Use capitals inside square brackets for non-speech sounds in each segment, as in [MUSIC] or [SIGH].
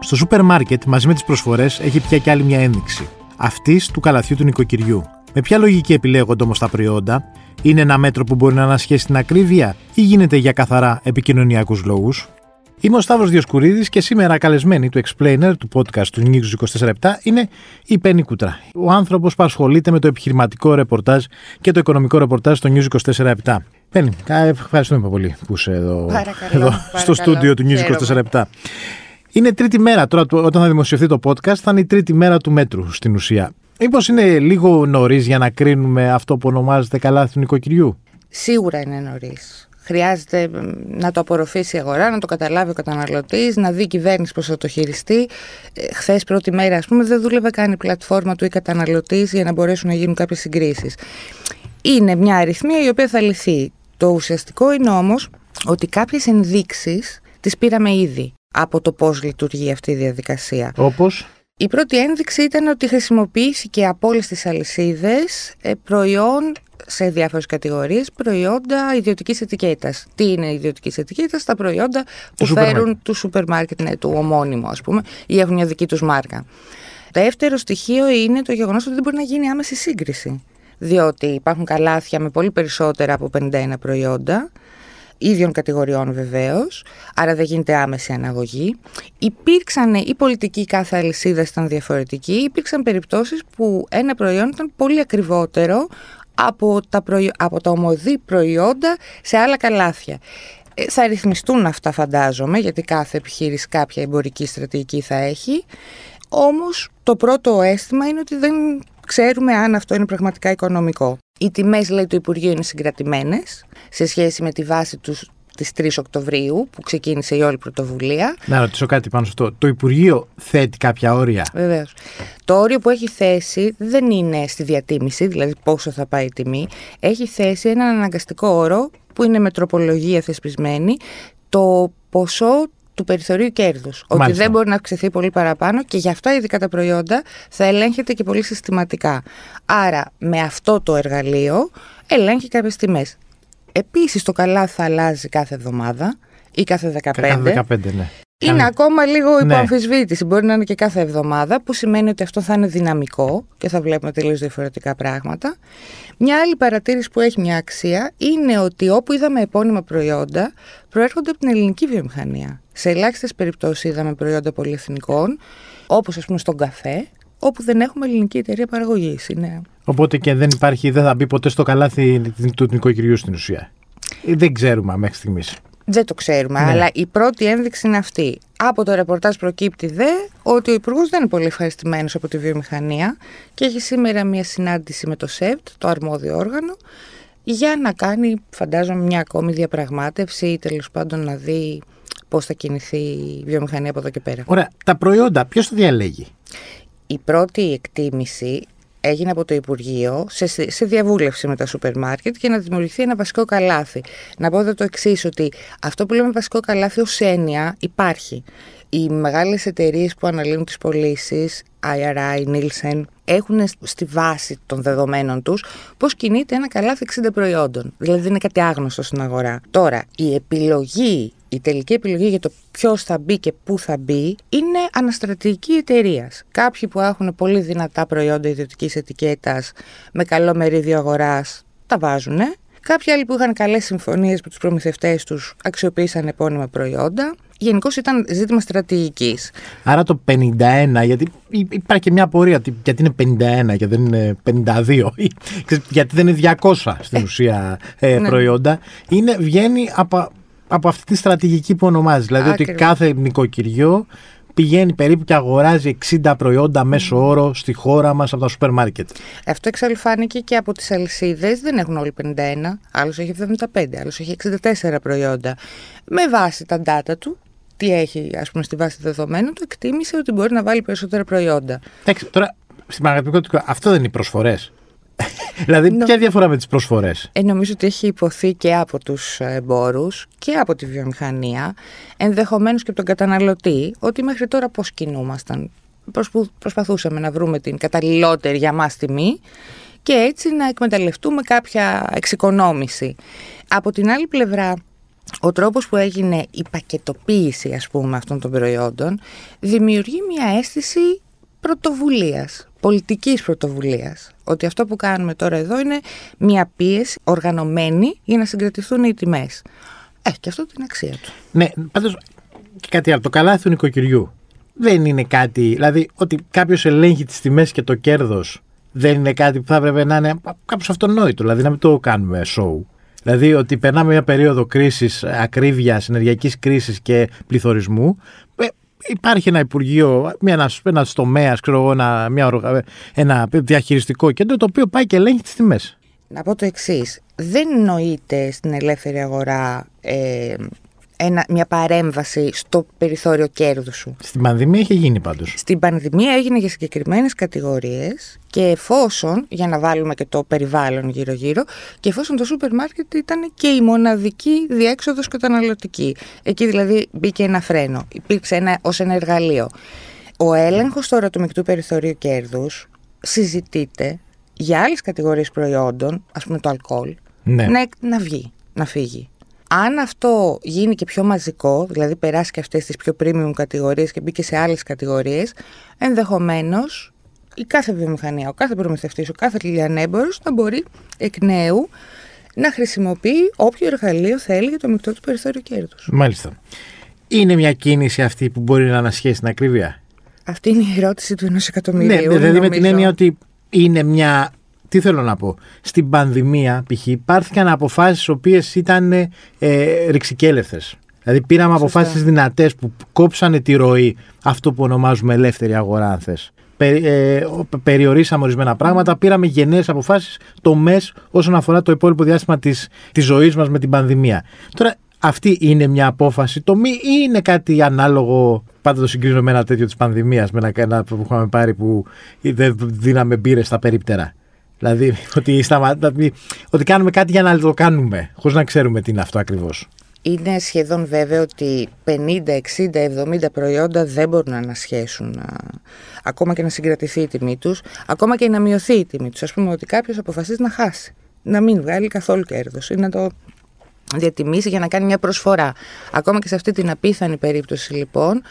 Στο σούπερ μάρκετ μαζί με τις προσφορές έχει πια και άλλη μια ένδειξη. Αυτής του καλαθιού του νοικοκυριού. Με ποια λογική επιλέγονται όμως τα προϊόντα, είναι ένα μέτρο που μπορεί να ανασχέσει την ακρίβεια ή γίνεται για καθαρά επικοινωνιακούς λόγους; Είμαι ο Σταύρος Διοσκουρίδης και σήμερα καλεσμένη του Explainer του podcast του News 24 είναι η Πέννη Κούτρα. Ο άνθρωπος που ασχολείται με το επιχειρηματικό ρεπορτάζ και το οικονομικό ρεπορτάζ στο News 24 Πέννη, ευχαριστούμε πολύ που είσαι εδώ, εδώ στο στούντιο του News 24 Είναι τρίτη μέρα τώρα, όταν θα δημοσιευθεί το podcast, θα είναι η τρίτη μέρα του μέτρου στην ουσία. Μήπως είναι λίγο νωρίς για να κρίνουμε αυτό που ονομάζεται καλάθι του νοικοκυριού; Σίγουρα είναι νωρίς. Χρειάζεται να το απορροφήσει η αγορά, να το καταλάβει ο καταναλωτής, να δει η κυβέρνηση πώς θα το χειριστεί. Ε, Χθες, πρώτη μέρα, ας πούμε, δεν δούλευε καν η πλατφόρμα του ή καταναλωτής για να μπορέσουν να γίνουν κάποιες συγκρίσεις. Είναι μια αριθμία η οποία θα λυθεί. Το ουσιαστικό είναι όμως ότι κάποιες ενδείξεις τις πήραμε ήδη από το πώς λειτουργεί αυτή η διαδικασία. Όπως; Η πρώτη ένδειξη ήταν ότι χρησιμοποιήθηκε από όλες τις αλυσίδες ε, προϊόν σε διάφορες κατηγορίες προϊόντα ιδιωτικής ετικέτας. Τι είναι ιδιωτικής ετικέτας, τα προϊόντα που φέρουν του σούπερ μάρκετ, ναι, του ομώνυμου ας πούμε, ή έχουν μια δική τους μάρκα. Δεύτερο στοιχείο είναι το γεγονός ότι δεν μπορεί να γίνει άμεση σύγκριση. Διότι υπάρχουν καλάθια με πολύ περισσότερα από 51 προϊόντα, ίδιων κατηγοριών βεβαίως, άρα δεν γίνεται άμεση αναγωγή. Υπήρξαν, η πολιτική κάθε αλυσίδα ήταν διαφορετική, υπήρξαν περιπτώσεις που ένα προϊόν ήταν πολύ ακριβότερο από τα, προϊ... από τα ομοδή προϊόντα σε άλλα καλάθια. Ε, θα ρυθμιστούν αυτά φαντάζομαι, γιατί κάθε επιχείρηση κάποια εμπορική στρατηγική θα έχει. Όμως το πρώτο αίσθημα είναι ότι δεν ξέρουμε αν αυτό είναι πραγματικά οικονομικό. Οι τιμές, λέει το Υπουργείο, είναι συγκρατημένες σε σχέση με τη βάση τους της 3 Οκτωβρίου που ξεκίνησε η όλη πρωτοβουλία. Να ρωτήσω κάτι πάνω στο Το Υπουργείο θέτει κάποια όρια; Βεβαίως. Το όριο που έχει θέσει δεν είναι στη διατίμηση, δηλαδή πόσο θα πάει η τιμή. Έχει θέσει έναν αναγκαστικό όρο που είναι με τροπολογία θεσπισμένη το ποσό του περιθωρίου κέρδους. Ότι δεν μπορεί να αυξηθεί πολύ παραπάνω και γι' αυτό ειδικά τα προϊόντα θα ελέγχεται και πολύ συστηματικά. Άρα με αυτό το εργαλείο ελέγχει κάποιες τιμές. Επίσης το καλά θα αλλάζει κάθε εβδομάδα ή κάθε 15. Κάθε 15, ναι. Είναι ακόμα λίγο ναι. υποαμφισβήτηση. Μπορεί να είναι και κάθε εβδομάδα, που σημαίνει ότι αυτό θα είναι δυναμικό και θα βλέπουμε τελείως διαφορετικά πράγματα. Μια άλλη παρατήρηση που έχει μια αξία είναι ότι όπου είδαμε επώνυμα προϊόντα προέρχονται από την ελληνική βιομηχανία. Σε ελάχιστες περιπτώσεις είδαμε προϊόντα πολυεθνικών, όπως ας πούμε στον καφέ, όπου δεν έχουμε ελληνική εταιρεία παραγωγής. Είναι... Οπότε και δεν υπάρχει, δεν θα μπει ποτέ στο καλάθι του νοικοκυριού στην ουσία. Δεν ξέρουμε μέχρι στιγμής. Δεν το ξέρουμε, ναι. αλλά η πρώτη ένδειξη είναι αυτή. Από το ρεπορτάζ προκύπτει δε ότι ο Υπουργός δεν είναι πολύ ευχαριστημένος από τη βιομηχανία και έχει σήμερα μια συνάντηση με το ΣΕΒΤ, το αρμόδιο όργανο, για να κάνει, φαντάζομαι, μια ακόμη διαπραγμάτευση ή τέλος πάντων να δει πώς θα κινηθεί η βιομηχανία από εδώ και πέρα. Ωραία. Τα προϊόντα, ποιος το διαλέγει; Η πρώτη εκτίμηση έγινε από το Υπουργείο σε, σε διαβούλευση με τα σούπερ μάρκετ για να δημιουργηθεί ένα βασικό καλάθι. Να πω εδώ το εξής, ότι αυτό που λέμε βασικό καλάθι ως έννοια υπάρχει. Οι μεγάλες εταιρείες που αναλύουν τις πωλήσεις, IRI, Nielsen, έχουν στη βάση των δεδομένων τους πώς κινείται ένα καλάθι 60 προϊόντων. Δηλαδή είναι κάτι άγνωστο στην αγορά. Τώρα, η επιλογή η τελική επιλογή για το ποιος θα μπει και πού θα μπει είναι αναστρατηγική εταιρείας. Κάποιοι που έχουν πολύ δυνατά προϊόντα ιδιωτικής ετικέτας με καλό μερίδιο αγοράς τα βάζουν. Κάποιοι άλλοι που είχαν καλές συμφωνίες με τους προμηθευτές τους αξιοποίησαν επώνυμα προϊόντα. Γενικώ ήταν ζήτημα στρατηγικής. Άρα το 51, γιατί υπάρχει και μια απορία γιατί είναι 51 και δεν είναι 52, [LAUGHS] γιατί δεν είναι 200 στην ουσία ε, ναι. προϊόντα, είναι, βγαίνει από από αυτή τη στρατηγική που ονομάζεις. Δηλαδή ότι κάθε νοικοκυριό πηγαίνει περίπου και αγοράζει 60 προϊόντα μέσω όρο στη χώρα μας από τα σούπερ μάρκετ. Αυτό εξάλλου φάνηκε και από τις αλυσίδες. δεν έχουν όλοι 51, άλλος έχει 75, άλλος έχει 64 προϊόντα. Με βάση τα data του, τι έχει ας πούμε στη βάση δεδομένων του, εκτίμησε ότι μπορεί να βάλει περισσότερα προϊόντα. Εντάξει, τώρα στην πραγματικότητα αυτό δεν είναι οι προσφορές δηλαδή, Νο... ποια διαφορά με τις προσφορές; Ε, νομίζω ότι έχει υποθεί και από τους εμπόρους και από τη βιομηχανία, ενδεχομένως και από τον καταναλωτή, ότι μέχρι τώρα πώς κινούμασταν. Προσπαθούσαμε να βρούμε την καταλληλότερη για μας τιμή και έτσι να εκμεταλλευτούμε κάποια εξοικονόμηση. Από την άλλη πλευρά, ο τρόπος που έγινε η πακετοποίηση ας πούμε αυτών των προϊόντων δημιουργεί μια αίσθηση πρωτοβουλίας, πολιτικής πρωτοβουλίας. Ότι αυτό που κάνουμε τώρα εδώ είναι μια πίεση οργανωμένη για να συγκρατηθούν οι τιμές. Ε, και αυτό την αξία του. Ναι, πάντως και κάτι άλλο. Το καλάθι του νοικοκυριού δεν είναι κάτι. Δηλαδή, ότι κάποιος ελέγχει τις τιμές και το κέρδος δεν είναι κάτι που θα έπρεπε να είναι κάπως αυτονόητο. Δηλαδή, να μην το κάνουμε show. Δηλαδή, ότι περνάμε μια περίοδο κρίσης, ακρίβειας, ενεργειακής κρίσης και πληθωρισμού. Ε, υπάρχει ένα Υπουργείο, ένα ένας τομέας, ένα, ένα διαχειριστικό κέντρο το οποίο πάει και ελέγχει τις τιμές. Να πω το εξής. Δεν νοείται στην ελεύθερη αγορά ε, ένα, μια παρέμβαση στο περιθώριο κέρδους σου. Στην πανδημία είχε γίνει πάντως. Στην πανδημία έγινε για συγκεκριμένες κατηγορίες και εφόσον, για να βάλουμε και το περιβάλλον γύρω-γύρω, και εφόσον το σούπερ μάρκετ ήταν και η μοναδική διέξοδος καταναλωτική. Εκεί δηλαδή μπήκε ένα φρένο, υπήρξε ένα, ως ένα εργαλείο. Ο έλεγχος τώρα του μεικτού περιθωρίου κέρδους συζητείται για άλλες κατηγορίες προϊόντων, ας πούμε το αλκοόλ, Ναι. να, να βγει, να φύγει. Αν αυτό γίνει και πιο μαζικό, δηλαδή περάσει και αυτές τις πιο premium κατηγορίες και μπει και σε άλλες κατηγορίες, ενδεχομένως η κάθε βιομηχανία, ο κάθε προμηθευτής, ο κάθε λιανέμπορος να μπορεί εκ νέου να χρησιμοποιεί όποιο εργαλείο θέλει για το μεικτό του περιθώριο κέρδους. Μάλιστα. Είναι μια κίνηση αυτή που μπορεί να ανασχέσει την ακρίβεια; Αυτή είναι η ερώτηση του ενός Ναι, εκατομμυρίου. δηλαδή με την νομίζω. έννοια ότι είναι μια. Τι θέλω να πω. Στην πανδημία, π.χ., υπάρχηκαν αποφάσεις οι οποίες ήταν ε, ρηξικέλευτε. Δηλαδή, πήραμε Σωστά. αποφάσεις δυνατές που κόψανε τη ροή, αυτό που ονομάζουμε ελεύθερη αγορά, αν θες. Περι- ε, ο- περιορίσαμε ορισμένα πράγματα, πήραμε γενναίες αποφάσεις το ΜΕΣ όσον αφορά το υπόλοιπο διάστημα της, της ζωής μας με την πανδημία. Τώρα, αυτή είναι μια απόφαση το μη ή είναι κάτι ανάλογο, πάντα το συγκρίνω με ένα τέτοιο της πανδημίας, με ένα, ένα που είχαμε πάρει που δεν δίναμε μπύρες στα περίπτερα. Δηλαδή [LAUGHS] ότι, σταμα- ότι κάνουμε κάτι για να το κάνουμε, χωρίς να ξέρουμε τι είναι αυτό ακριβώς. Είναι σχεδόν βέβαιο ότι 50, 60, 70 προϊόντα δεν μπορούν να ανασχέσουν α, ακόμα και να συγκρατηθεί η τιμή τους, ακόμα και να μειωθεί η τιμή τους. Ας πούμε ότι κάποιος αποφασίζει να χάσει, να μην βγάλει καθόλου κέρδος ή να το διατιμήσει για να κάνει μια προσφορά. Ακόμα και σε αυτή την απίθανη περίπτωση λοιπόν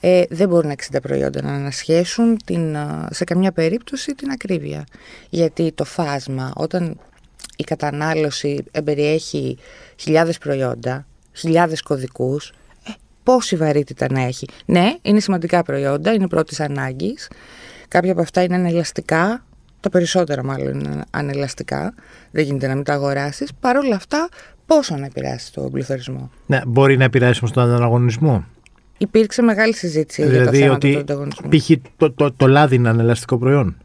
ε, δεν μπορούν 60 προϊόντα να ανασχέσουν την, α, σε καμιά περίπτωση την ακρίβεια. Γιατί το φάσμα όταν η κατανάλωση εμπεριέχει χιλιάδες προϊόντα, χιλιάδες κωδικούς, ε, πόση βαρύτητα να έχει. Ναι, είναι σημαντικά προϊόντα, είναι πρώτης ανάγκης. Κάποια από αυτά είναι ανελαστικά, τα περισσότερα μάλλον είναι ανελαστικά, δεν γίνεται να μην τα αγοράσεις. Παρ' όλα αυτά, πόσο να επηρεάσει τον πληθωρισμό; Ναι, μπορεί να επηρεάσει όμως τον ανταγωνισμό. Υπήρξε μεγάλη συζήτηση για το Δηλαδή θέμα ότι του ανταγωνισμού. π.χ. Το, το, το λάδι είναι ανελαστικό προϊόν.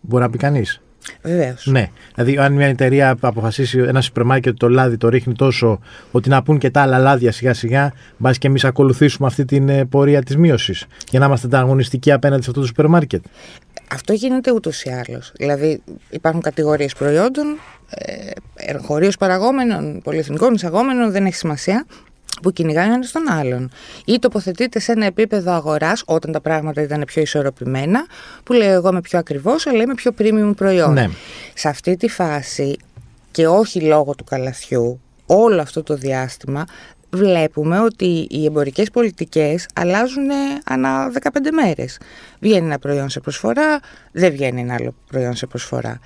Μπορεί να πει κανείς. Βεβαίως. Ναι. Δηλαδή, αν μια εταιρεία αποφασίσει ένα σούπερ μάρκετ το λάδι το ρίχνει τόσο ότι να πούν και τα άλλα λάδια σιγά σιγά, μπας και εμείς ακολουθήσουμε αυτή την ε, πορεία της μείωσης. Για να είμαστε ανταγωνιστικοί απέναντι σε αυτό το σούπερ μάρκετ. Αυτό γίνεται ούτως ή άλλως. Δηλαδή, υπάρχουν κατηγορίες προϊόντων, ε, εγχωρίως παραγόμενων, πολυεθνικών εισαγόμενων, δεν έχει σημασία, που κυνηγάνε ένας τον άλλον. Ή τοποθετείται σε ένα επίπεδο αγοράς, όταν τα πράγματα ήταν πιο ισορροπημένα, που λέει εγώ είμαι πιο ακριβώ, αλλά είμαι πιο premium προϊόν. Ναι. Σε αυτή τη φάση, και όχι λόγω του καλαθιού, όλο αυτό το διάστημα βλέπουμε ότι οι εμπορικές πολιτικές αλλάζουν ανά 15 μέρες. Βγαίνει ένα προϊόν σε προσφορά, δεν βγαίνει ένα άλλο προϊόν σε προσφορά.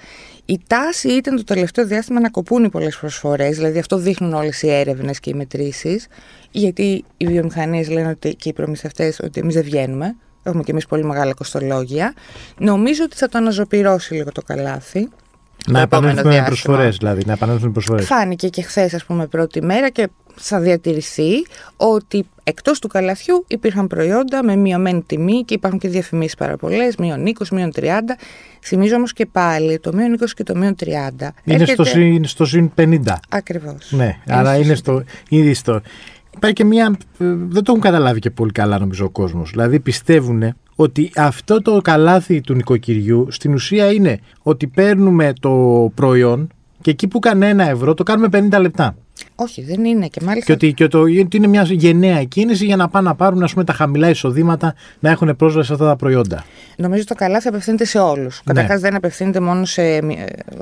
Η τάση ήταν το τελευταίο διάστημα να κοπούν οι πολλές προσφορές, δηλαδή αυτό δείχνουν όλες οι έρευνες και οι μετρήσεις, γιατί οι βιομηχανίες λένε ότι, και οι προμηθευτές ότι εμείς δεν βγαίνουμε, έχουμε και εμείς πολύ μεγάλα κοστολόγια. Νομίζω ότι θα το αναζωπυρώσει λίγο το καλάθι. Να το επόμενο επανέλθουμε με διάστημα. προσφορές, δηλαδή. Να επανέλθουμε με προσφορές. Φάνηκε και χθες, ας πούμε, πρώτη μέρα και θα διατηρηθεί ότι εκτός του καλαθιού υπήρχαν προϊόντα με μειωμένη τιμή και υπάρχουν και διαφημίσεις πάρα πολλές, μείον 20, μείον 30. Θυμίζω όμως και πάλι το μείον 20 και το μείον 30. Είναι στο, συν, στο συν 50. Ακριβώς. Ναι, άρα είναι στο, ήδη στο. Υπάρχει και μία. ε, Δεν το έχουν καταλάβει και πολύ καλά, νομίζω, ο κόσμος. Δηλαδή πιστεύουν ότι αυτό το καλάθι του νοικοκυριού στην ουσία είναι ότι παίρνουμε το προϊόν και εκεί που κάνει ένα ευρώ το κάνουμε 50 λεπτά. Όχι, δεν είναι. Και, μάλιστα... και ότι, και το, ότι είναι μια γενναία κίνηση για να πάνε να πάρουν ας πούμε, τα χαμηλά εισοδήματα να έχουν πρόσβαση σε αυτά τα προϊόντα. Νομίζω το καλά θα απευθύνεται σε όλους. Ναι. Καταρχάς δεν απευθύνεται μόνο σε ε,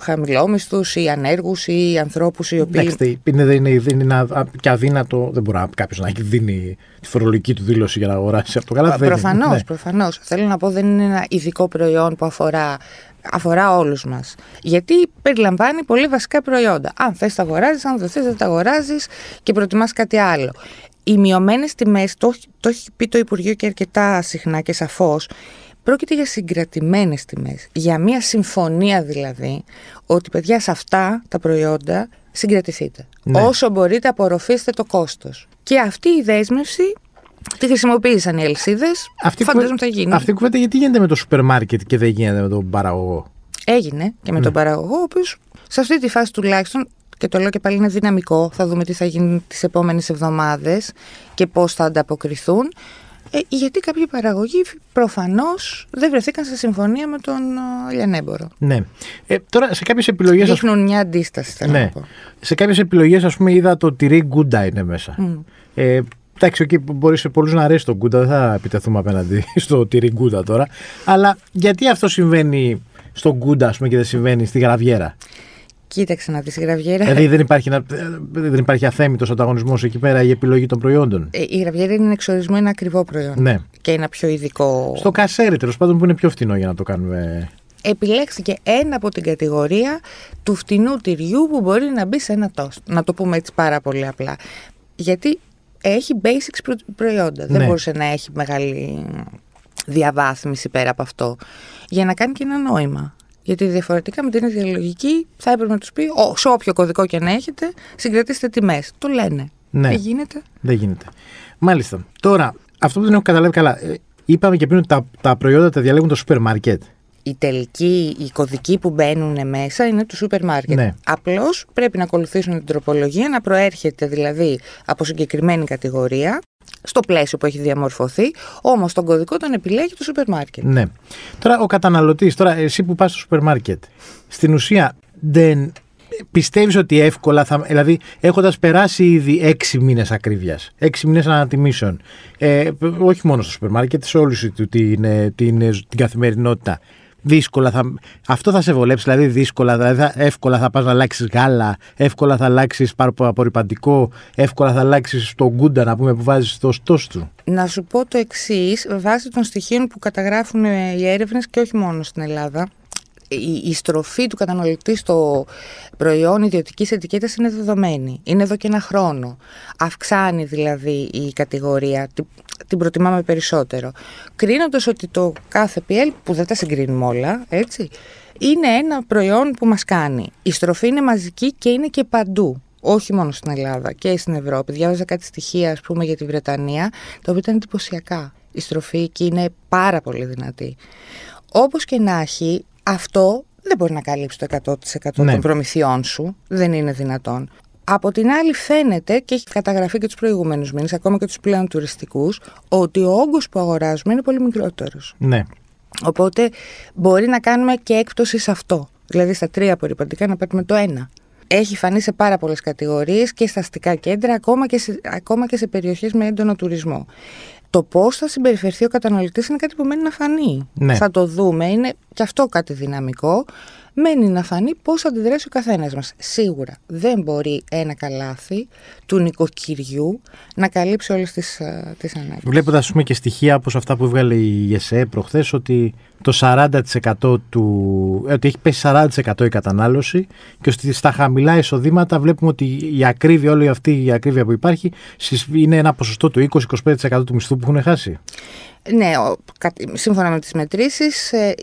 χαμηλόμισθου ή ανέργους ή ανθρώπους οι οποίοι. Εντάξει, είναι, δεν είναι, δεν είναι και αδύνατο. Δεν μπορεί κάποιος να δίνει τη φορολογική του δήλωση για να αγοράσει από το καλά. Προφανώς, ναι. προφανώς. Θέλω να πω δεν είναι ένα ειδικό προϊόν που αφορά αφορά όλους μας. Γιατί περιλαμβάνει πολύ βασικά προϊόντα. Αν θες τα αγοράζεις, αν δεν θες δεν τα αγοράζεις και προτιμάς κάτι άλλο. Οι μειωμένες τιμές, το, το έχει πει το Υπουργείο και αρκετά συχνά και σαφώς, πρόκειται για συγκρατημένες τιμές. Για μια συμφωνία δηλαδή, ότι παιδιά σε αυτά τα προϊόντα συγκρατηθείτε. Ναι. Όσο μπορείτε, απορροφήστε το κόστος. Και αυτή η δέσμευση Τη χρησιμοποίησαν οι αλυσίδες. Φαντάζομαι θα γίνει. Αυτή η κουβέντα γιατί γίνεται με το σούπερ μάρκετ και δεν γίνεται με τον παραγωγό; Έγινε και με ναι. τον παραγωγό, ο οποίος σε αυτή τη φάση τουλάχιστον και το λέω και πάλι είναι δυναμικό. Θα δούμε τι θα γίνει τις επόμενες εβδομάδες και πώς θα ανταποκριθούν. Ε, γιατί κάποιοι παραγωγοί προφανώς δεν βρεθήκαν σε συμφωνία με τον λιανέμπορο. Ναι. Ε, τώρα σε κάποιες επιλογές. Δείχνουν μια αντίσταση, θέλω ναι. να πω. Σε κάποιες επιλογές, ας πούμε, είδα το τυρί γκούντα είναι μέσα. Mm. Ε, Εντάξει, εκεί μπορεί σε πολλούς να αρέσει το γκούντα, δεν θα επιτεθούμε απέναντι [LAUGHS] στο τυρί γκούντα τώρα. Αλλά γιατί αυτό συμβαίνει στο γκούντα, ας πούμε, και δεν συμβαίνει στη γραβιέρα; Κοίταξε να δεις η γραβιέρα. Δηλαδή δεν υπάρχει, δεν υπάρχει αθέμητος ανταγωνισμός εκεί πέρα η επιλογή των προϊόντων; Ε, η γραβιέρα είναι εξορισμό, ένα ακριβό προϊόν. Ναι. Και ένα πιο ειδικό. Στο κασέρι, τέλος πάντων, που είναι πιο φτηνό για να το κάνουμε. Επιλέχθηκε ένα από την κατηγορία του φτηνού τυριού που μπορεί να μπει σε ένα τόστ. Να το πούμε έτσι πάρα πολύ απλά. Γιατί έχει basics προϊόντα. Δεν ναι. μπορούσε να έχει μεγάλη διαβάθμιση πέρα από αυτό. Για να κάνει και ένα νόημα. Γιατί διαφορετικά με την ίδια λογική θα έπρεπε να τους πει: σε όποιο κωδικό και να έχετε, συγκρατήστε τιμές. Το λένε. Ναι. Δεν γίνεται. Δεν γίνεται. Μάλιστα. Τώρα, αυτό που δεν έχω καταλάβει καλά. Ε, είπαμε και πριν ότι τα, τα προϊόντα τα διαλέγουν το σούπερ μάρκετ οι τελικοί, οι κωδικοί που μπαίνουν μέσα είναι του σούπερ μάρκετ. Ναι. Απλώς πρέπει να ακολουθήσουν την τροπολογία, να προέρχεται δηλαδή από συγκεκριμένη κατηγορία, στο πλαίσιο που έχει διαμορφωθεί, όμως τον κωδικό τον επιλέγει το σούπερ μάρκετ. Ναι. Τώρα ο καταναλωτής, τώρα εσύ που πας στο σούπερ μάρκετ, στην ουσία δεν πιστεύεις ότι εύκολα θα. Δηλαδή, έχοντας περάσει ήδη έξι μήνες ακρίβειας, έξι μήνες ανατιμήσεων, ε, όχι μόνο στο σούπερ μάρκετ, σε όλη την, την, την, την καθημερινότητα, δύσκολα θα. Αυτό θα σε βολέψει, δηλαδή δύσκολα, δηλαδή εύκολα θα πας να αλλάξεις γάλα, εύκολα θα αλλάξεις απορριπαντικό, εύκολα θα αλλάξεις το γκούντα να πούμε που βάζεις το στός του. Να σου πω το εξής, βάσει των στοιχείων που καταγράφουν οι έρευνες και όχι μόνο στην Ελλάδα η, στροφή του καταναλωτή στο προϊόν ιδιωτικής ετικέτας είναι δεδομένη. Είναι εδώ και ένα χρόνο. Αυξάνει δηλαδή η κατηγορία, την, την προτιμάμε περισσότερο. Κρίνοντας ότι το κάθε PL, που δεν τα συγκρίνουμε όλα, έτσι, είναι ένα προϊόν που μας κάνει. Η στροφή είναι μαζική και είναι και παντού. Όχι μόνο στην Ελλάδα και στην Ευρώπη. Διάβαζα κάτι στοιχεία, ας πούμε, για τη Βρετανία, τα οποία ήταν εντυπωσιακά. Η στροφή εκεί είναι πάρα πολύ δυνατή. Όπως και να έχει, αυτό δεν μπορεί να καλύψει το 100% ναι. των προμηθειών σου. Δεν είναι δυνατόν. Από την άλλη φαίνεται και έχει καταγραφεί και τους προηγούμενους μήνες, ακόμα και τους πλέον τουριστικούς, ότι ο όγκος που αγοράζουμε είναι πολύ μικρότερος. Ναι. Οπότε μπορεί να κάνουμε και έκπτωση σε αυτό. Δηλαδή στα τρία απορριπαντικά να παίρνουμε το ένα. Έχει φανεί σε πάρα πολλές κατηγορίες και στα αστικά κέντρα, ακόμα και σε, ακόμα και σε περιοχές με έντονο τουρισμό. Το πώς θα συμπεριφερθεί ο καταναλωτής είναι κάτι που μένει να φανεί. Ναι. Θα το δούμε, είναι και αυτό κάτι δυναμικό. Μένει να φανεί πώς θα αντιδράσει ο καθένας μας. Σίγουρα δεν μπορεί ένα καλάθι του νοικοκυριού να καλύψει όλες τις τις ανάγκες. Βλέποντας, ας πούμε, και στοιχεία όπως αυτά που βγάλε η ΓΕΣΕ προχθές, ότι το 40% του. Ε, ότι έχει πέσει 40% η κατανάλωση και ότι στα χαμηλά εισοδήματα βλέπουμε ότι η ακρίβεια, όλη αυτή η ακρίβεια που υπάρχει, είναι ένα ποσοστό του 20-25% του μισθού που έχουν χάσει. Ναι, σύμφωνα με τις μετρήσεις, ε,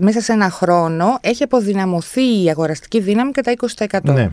μέσα σε ένα χρόνο έχει αποδυναμωθεί η αγοραστική δύναμη κατά 20%. Ναι.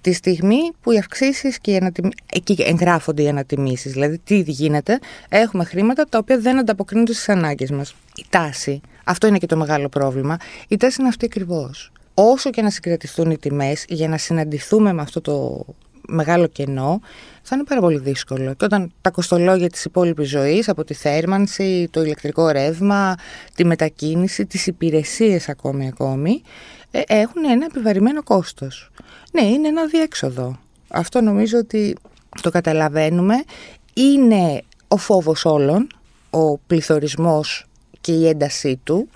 Τη στιγμή που οι αυξήσεις και οι ανατιμ... εκεί εγγράφονται οι ανατιμήσεις. Δηλαδή, τι γίνεται, έχουμε χρήματα τα οποία δεν ανταποκρίνονται στις ανάγκες μας. Η τάση, αυτό είναι και το μεγάλο πρόβλημα, η τάση είναι αυτή ακριβώς. Όσο και να συγκρατηθούν οι τιμές για να συναντηθούμε με αυτό το μεγάλο κενό, θα είναι πάρα πολύ δύσκολο. Και όταν τα κοστολόγια της υπόλοιπης ζωής, από τη θέρμανση, το ηλεκτρικό ρεύμα, τη μετακίνηση, τις υπηρεσίες ακόμη ακόμη, ε, έχουν ένα επιβαρημένο κόστος. Ναι, είναι ένα διέξοδο. Αυτό νομίζω ότι το καταλαβαίνουμε. Είναι ο φόβος όλων, ο πληθωρισμός και η έντασή του.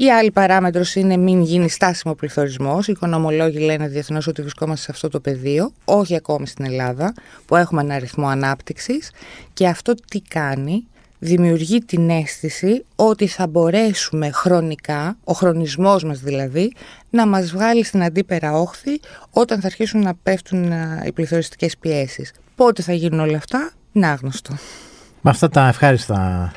Η άλλη παράμετρος είναι μην γίνει στάσιμο πληθωρισμός. Οι οικονομολόγοι λένε διεθνώς ότι βρισκόμαστε σε αυτό το πεδίο, όχι ακόμη στην Ελλάδα, που έχουμε ένα ρυθμό ανάπτυξης. Και αυτό τι κάνει, δημιουργεί την αίσθηση ότι θα μπορέσουμε χρονικά, ο χρονισμός μας δηλαδή, να μας βγάλει στην αντίπερα όχθη όταν θα αρχίσουν να πέφτουν οι πληθωριστικές πιέσεις. Πότε θα γίνουν όλα αυτά, είναι άγνωστο. Με αυτά τα ευχάριστα,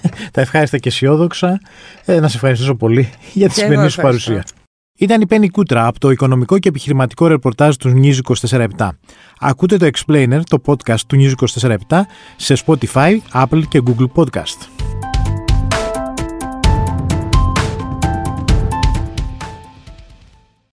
[LAUGHS] τα ευχάριστα και αισιόδοξα, ε, να σε ευχαριστήσω πολύ για τη σημερινή σου παρουσία. Ήταν η Πέννη Κούτρα από το οικονομικό και επιχειρηματικό ρεπορτάζ του News 24 Ακούτε το Explainer, το podcast του News 24 σε Spotify, Apple και Google Podcast.